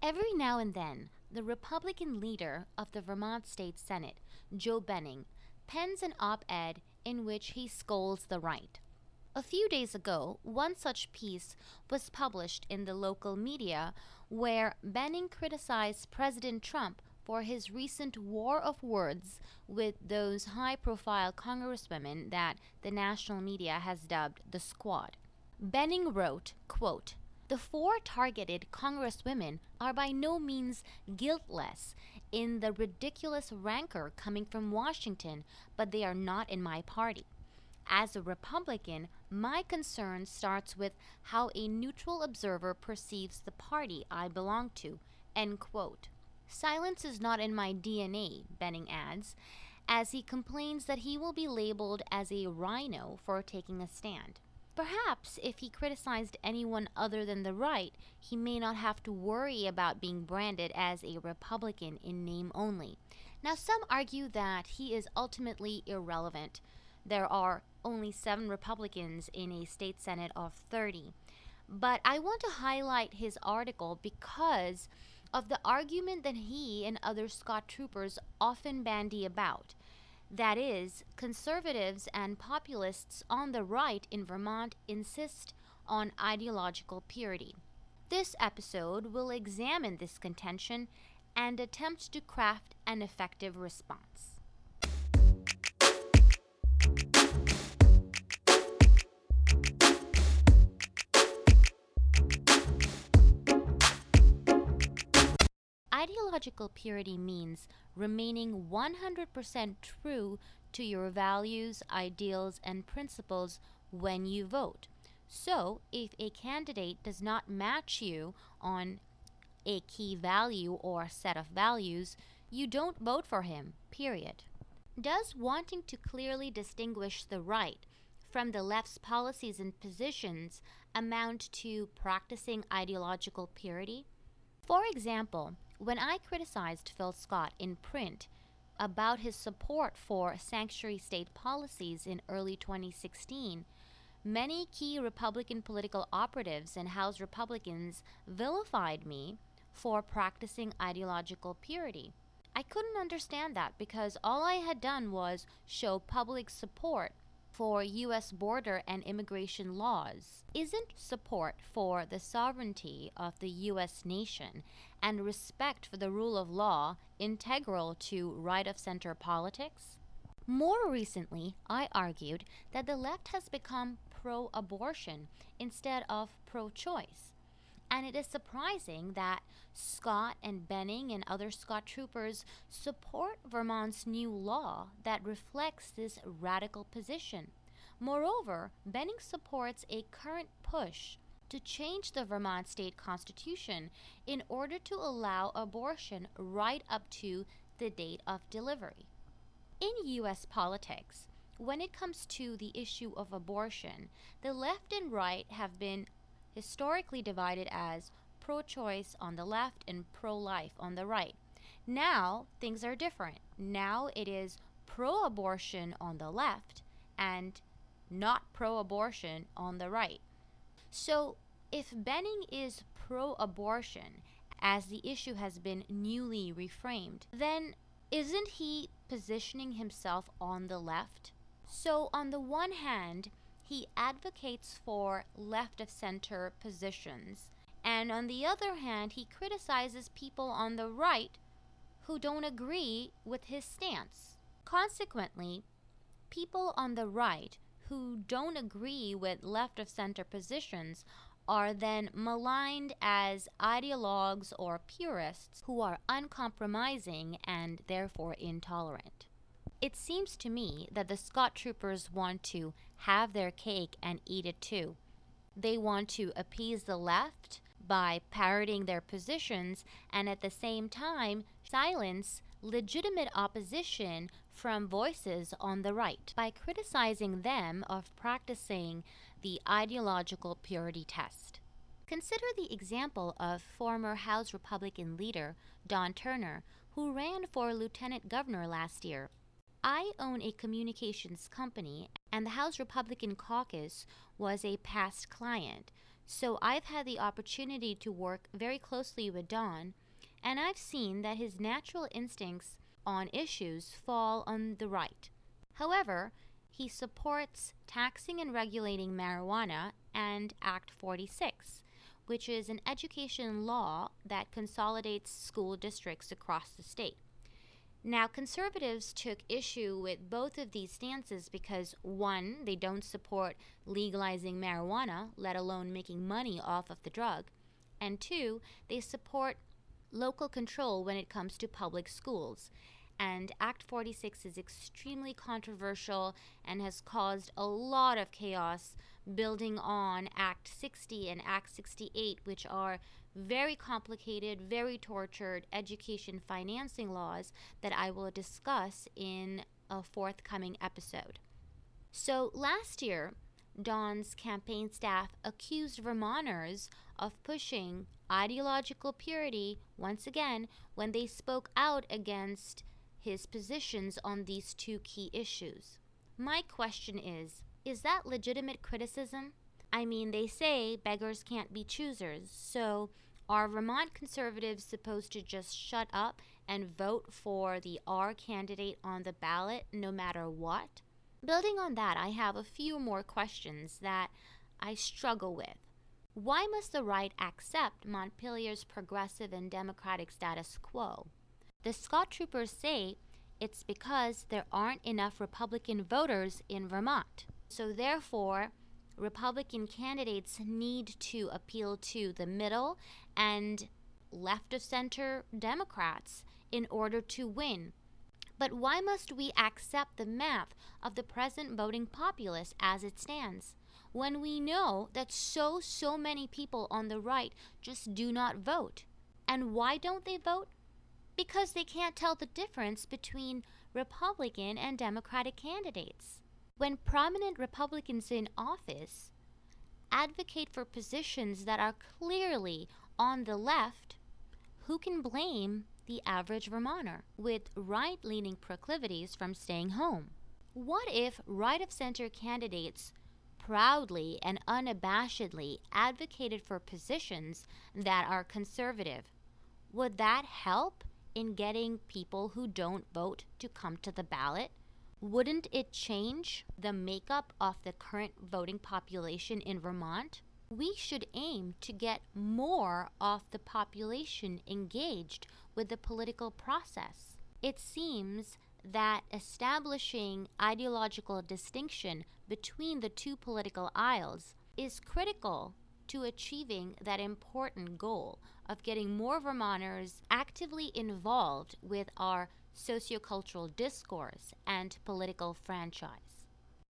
Every now and then, the Republican leader of the Vermont State Senate, Joe Benning, pens an op ed in which he scolds the right. A few days ago, one such piece was published in the local media where Benning criticized President Trump for his recent war of words with those high profile congresswomen that the national media has dubbed the Squad. Benning wrote, quote, the four targeted congresswomen are by no means guiltless in the ridiculous rancor coming from Washington, but they are not in my party. As a Republican, my concern starts with how a neutral observer perceives the party I belong to. End quote. Silence is not in my DNA, Benning adds, as he complains that he will be labeled as a RINO for taking a stand. Perhaps if he criticized anyone other than the right, he may not have to worry about being branded as a Republican in name only. Now, some argue that he is ultimately irrelevant. There are only seven Republicans in a state Senate of 30. But I want to highlight his article because of the argument that he and other Scott troopers often bandy about. That is, conservatives and populists on the right in Vermont insist on ideological purity. This episode will examine this contention and attempt to craft an effective response. Ideological purity means remaining 100% true to your values, ideals, and principles when you vote. So, if a candidate does not match you on a key value or set of values, you don't vote for him, period. Does wanting to clearly distinguish the right from the left's policies and positions amount to practicing ideological purity? For example, when I criticized Phil Scott in print about his support for sanctuary state policies in early 2016, many key Republican political operatives and House Republicans vilified me for practicing ideological purity. I couldn't understand that because all I had done was show public support for U.S. border and immigration laws? Isn't support for the sovereignty of the U.S. nation and respect for the rule of law integral to right of center politics? More recently, I argued that the left has become pro abortion instead of pro choice. And it is surprising that Scott and Benning and other Scott troopers support Vermont's new law that reflects this radical position. Moreover, Benning supports a current push to change the Vermont state constitution in order to allow abortion right up to the date of delivery. In U.S. politics, when it comes to the issue of abortion, the left and right have been historically divided as pro choice on the left and pro life on the right. Now, things are different. Now it is pro abortion on the left and not pro abortion on the right. So, if Benning is pro abortion, as the issue has been newly reframed, then isn't he positioning himself on the left? So, on the one hand, he advocates for left of center positions, and on the other hand, he criticizes people on the right who don't agree with his stance. Consequently, people on the right who don't agree with left of center positions are then maligned as ideologues or purists who are uncompromising and therefore intolerant. It seems to me that the Scott troopers want to have their cake and eat it too. They want to appease the left by parroting their positions and at the same time silence legitimate opposition from voices on the right by criticizing them of practicing the ideological purity test. Consider the example of former House Republican leader Don Turner, who ran for lieutenant governor last year. I own a communications company, and the House Republican caucus was a past client. So I've had the opportunity to work very closely with Don, and I've seen that his natural instincts on issues fall on the right. However, he supports taxing and regulating marijuana and Act 46, which is an education law that consolidates school districts across the state. Now, conservatives took issue with both of these stances because, one, they don't support legalizing marijuana, let alone making money off of the drug, and two, they support local control when it comes to public schools. And Act 46 is extremely controversial and has caused a lot of chaos, building on Act 60 and Act 68, which are very complicated, very tortured education financing laws that I will discuss in a forthcoming episode. So last year, Don's campaign staff accused Vermonters of pushing ideological purity once again when they spoke out against his positions on these two key issues. My question is is that legitimate criticism? I mean, they say beggars can't be choosers, so are Vermont conservatives supposed to just shut up and vote for the R candidate on the ballot no matter what? Building on that, I have a few more questions that I struggle with. Why must the right accept Montpelier's progressive and democratic status quo? The Scott troopers say it's because there aren't enough Republican voters in Vermont. So, therefore, Republican candidates need to appeal to the middle and left of center Democrats in order to win. But why must we accept the math of the present voting populace as it stands when we know that so, so many people on the right just do not vote? And why don't they vote? Because they can't tell the difference between Republican and Democratic candidates. When prominent Republicans in office advocate for positions that are clearly on the left, who can blame the average Vermonter with right leaning proclivities from staying home? What if right of center candidates proudly and unabashedly advocated for positions that are conservative? Would that help in getting people who don't vote to come to the ballot? Wouldn't it change the makeup of the current voting population in Vermont? We should aim to get more of the population engaged with the political process. It seems that establishing ideological distinction between the two political aisles is critical to achieving that important goal of getting more Vermonters actively involved with our sociocultural discourse, and political franchise.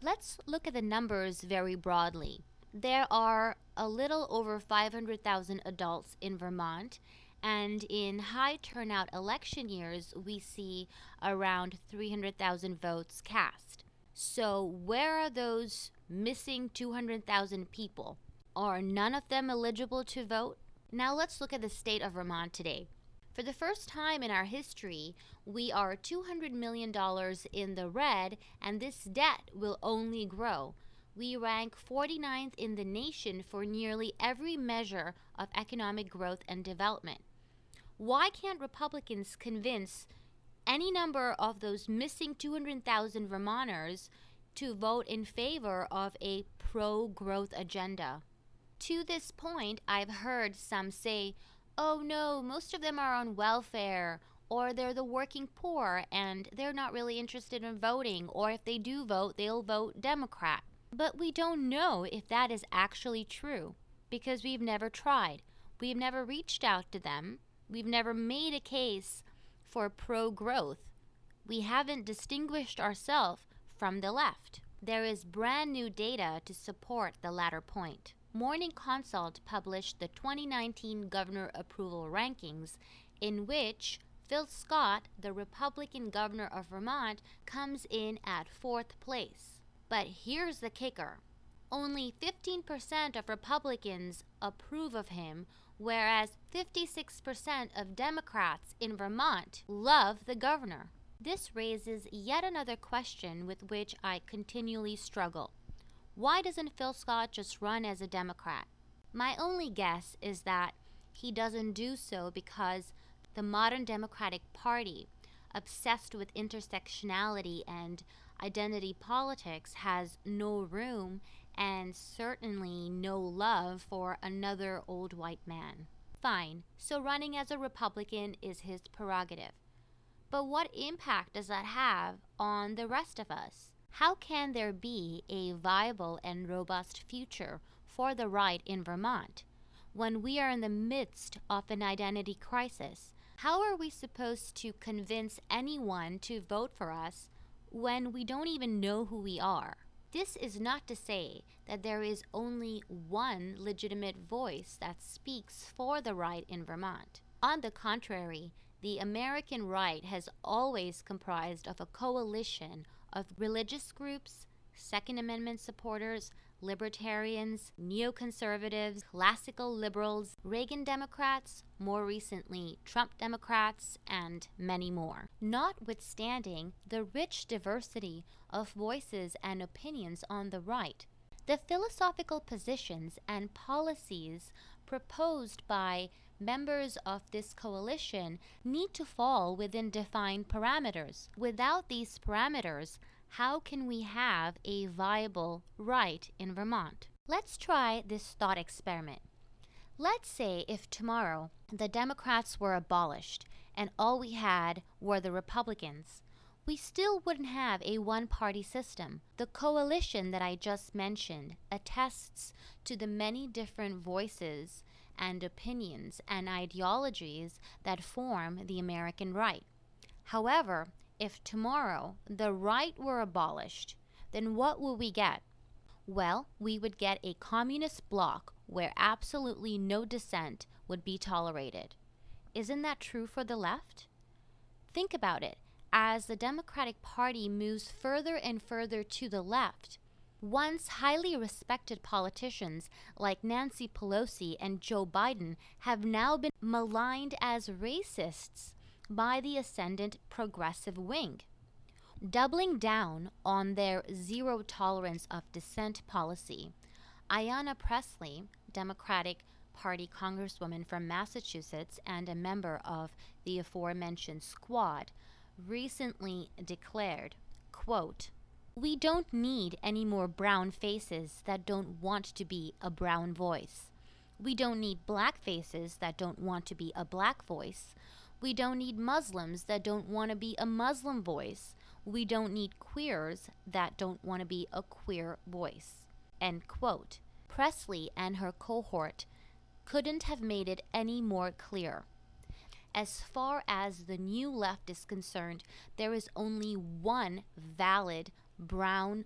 Let's look at the numbers very broadly. There are a little over 500,000 adults in Vermont, and in high turnout election years, we see around 300,000 votes cast. So, where are those missing 200,000 people? Are none of them eligible to vote? Now, let's look at the state of Vermont today. For the first time in our history, we are $200 million in the red, and this debt will only grow. We rank 49th in the nation for nearly every measure of economic growth and development. Why can't Republicans convince any number of those missing 200,000 Vermonters to vote in favor of a pro growth agenda? To this point, I've heard some say, oh no, most of them are on welfare, or they're the working poor and they're not really interested in voting, or if they do vote, they'll vote Democrat. But we don't know if that is actually true because we've never tried. We've never reached out to them. We've never made a case for pro growth. We haven't distinguished ourselves from the left. There is brand new data to support the latter point. Morning Consult published the 2019 Governor Approval Rankings, in which Phil Scott, the Republican governor of Vermont, comes in at fourth place. But here's the kicker only 15% of Republicans approve of him, whereas 56% of Democrats in Vermont love the governor. This raises yet another question with which I continually struggle. Why doesn't Phil Scott just run as a Democrat? My only guess is that he doesn't do so because the modern Democratic Party, obsessed with intersectionality and identity politics, has no room and certainly no love for another old white man. Fine, so running as a Republican is his prerogative. But what impact does that have on the rest of us? How can there be a viable and robust future for the right in Vermont when we are in the midst of an identity crisis? How are we supposed to convince anyone to vote for us when we don't even know who we are? This is not to say that there is only one legitimate voice that speaks for the right in Vermont. On the contrary, the American right has always comprised of a coalition of religious groups, Second Amendment supporters, libertarians, neoconservatives, classical liberals, Reagan Democrats, more recently Trump Democrats, and many more. Notwithstanding the rich diversity of voices and opinions on the right, the philosophical positions and policies proposed by members of this coalition need to fall within defined parameters. Without these parameters, how can we have a viable right in Vermont? Let's try this thought experiment. Let's say if tomorrow the Democrats were abolished and all we had were the Republicans, we still wouldn't have a one party system. The coalition that I just mentioned attests to the many different voices and opinions and ideologies that form the American right. However, if tomorrow the right were abolished, then what would we get? Well, we would get a communist bloc where absolutely no dissent would be tolerated. Isn't that true for the left? Think about it. As the Democratic Party moves further and further to the left, once highly respected politicians like Nancy Pelosi and Joe Biden have now been maligned as racists by the ascendant progressive wing. Doubling down on their zero tolerance of dissent policy, Ayanna Pressley, Democratic Party Congresswoman from Massachusetts and a member of the aforementioned squad, recently declared, quote, we don't need any more brown faces that don't want to be a brown voice. We don't need black faces that don't want to be a black voice. We don't need Muslims that don't want to be a Muslim voice. We don't need queers that don't want to be a queer voice. End quote. Pressley and her cohort couldn't have made it any more clear. As far as the new left is concerned, there is only one valid brown,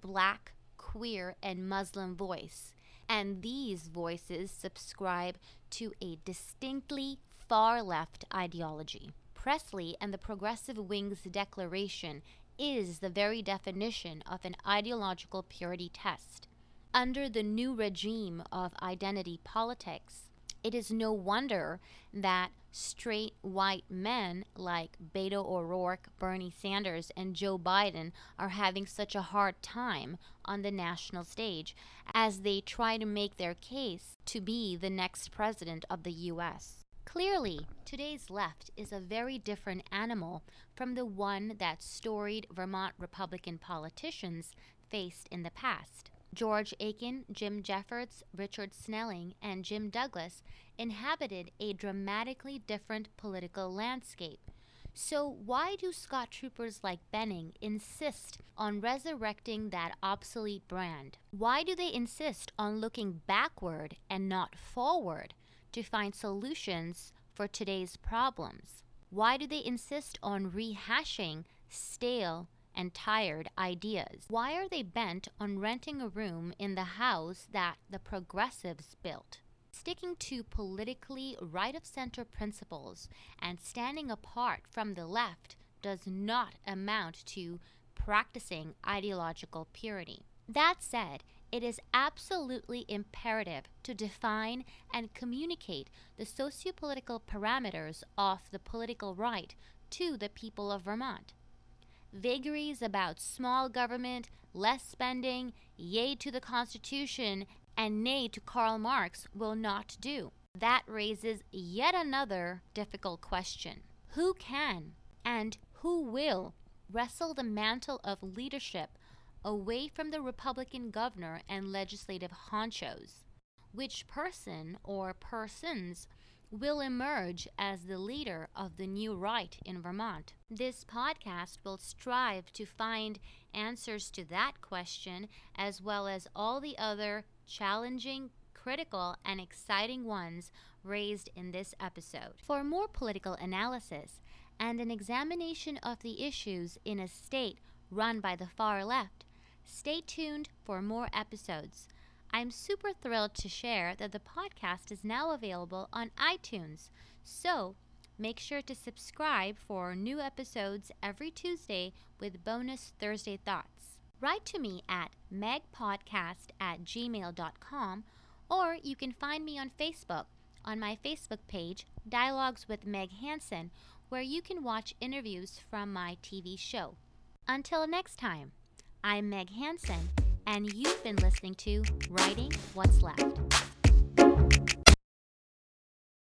black, queer, and Muslim voice. And these voices subscribe to a distinctly far left ideology. Pressley and the progressive wing's declaration is the very definition of an ideological purity test. Under the new regime of identity politics, it is no wonder that straight white men like Beto O'Rourke, Bernie Sanders, and Joe Biden are having such a hard time on the national stage as they try to make their case to be the next president of the U.S. Clearly, today's left is a very different animal from the one that storied Vermont Republican politicians faced in the past. George Aiken, Jim Jeffords, Richard Snelling, and Jim Douglas inhabited a dramatically different political landscape. So, why do Scott troopers like Benning insist on resurrecting that obsolete brand? Why do they insist on looking backward and not forward to find solutions for today's problems? Why do they insist on rehashing stale and tired ideas. Why are they bent on renting a room in the house that the progressives built? Sticking to politically right of center principles and standing apart from the left does not amount to practicing ideological purity. That said, it is absolutely imperative to define and communicate the sociopolitical parameters of the political right to the people of Vermont vagaries about small government, less spending, yay to the Constitution, and nay to Karl Marx will not do. That raises yet another difficult question. Who can and who will wrestle the mantle of leadership away from the Republican governor and legislative honchos? Which person or persons will emerge as the leader of the new right in Vermont? This podcast will strive to find answers to that question as well as all the other challenging, critical, and exciting ones raised in this episode. For more political analysis and an examination of the issues in a state run by the far left, stay tuned for more episodes. I'm super thrilled to share that the podcast is now available on iTunes. So make sure to subscribe for new episodes every Tuesday with bonus Thursday thoughts. Write to me at megpodcast at gmail.com or you can find me on Facebook on my Facebook page, Dialogues with Meg Hansen, where you can watch interviews from my TV show. Until next time, I'm Meg Hansen and you've been listening to Writing What's Left.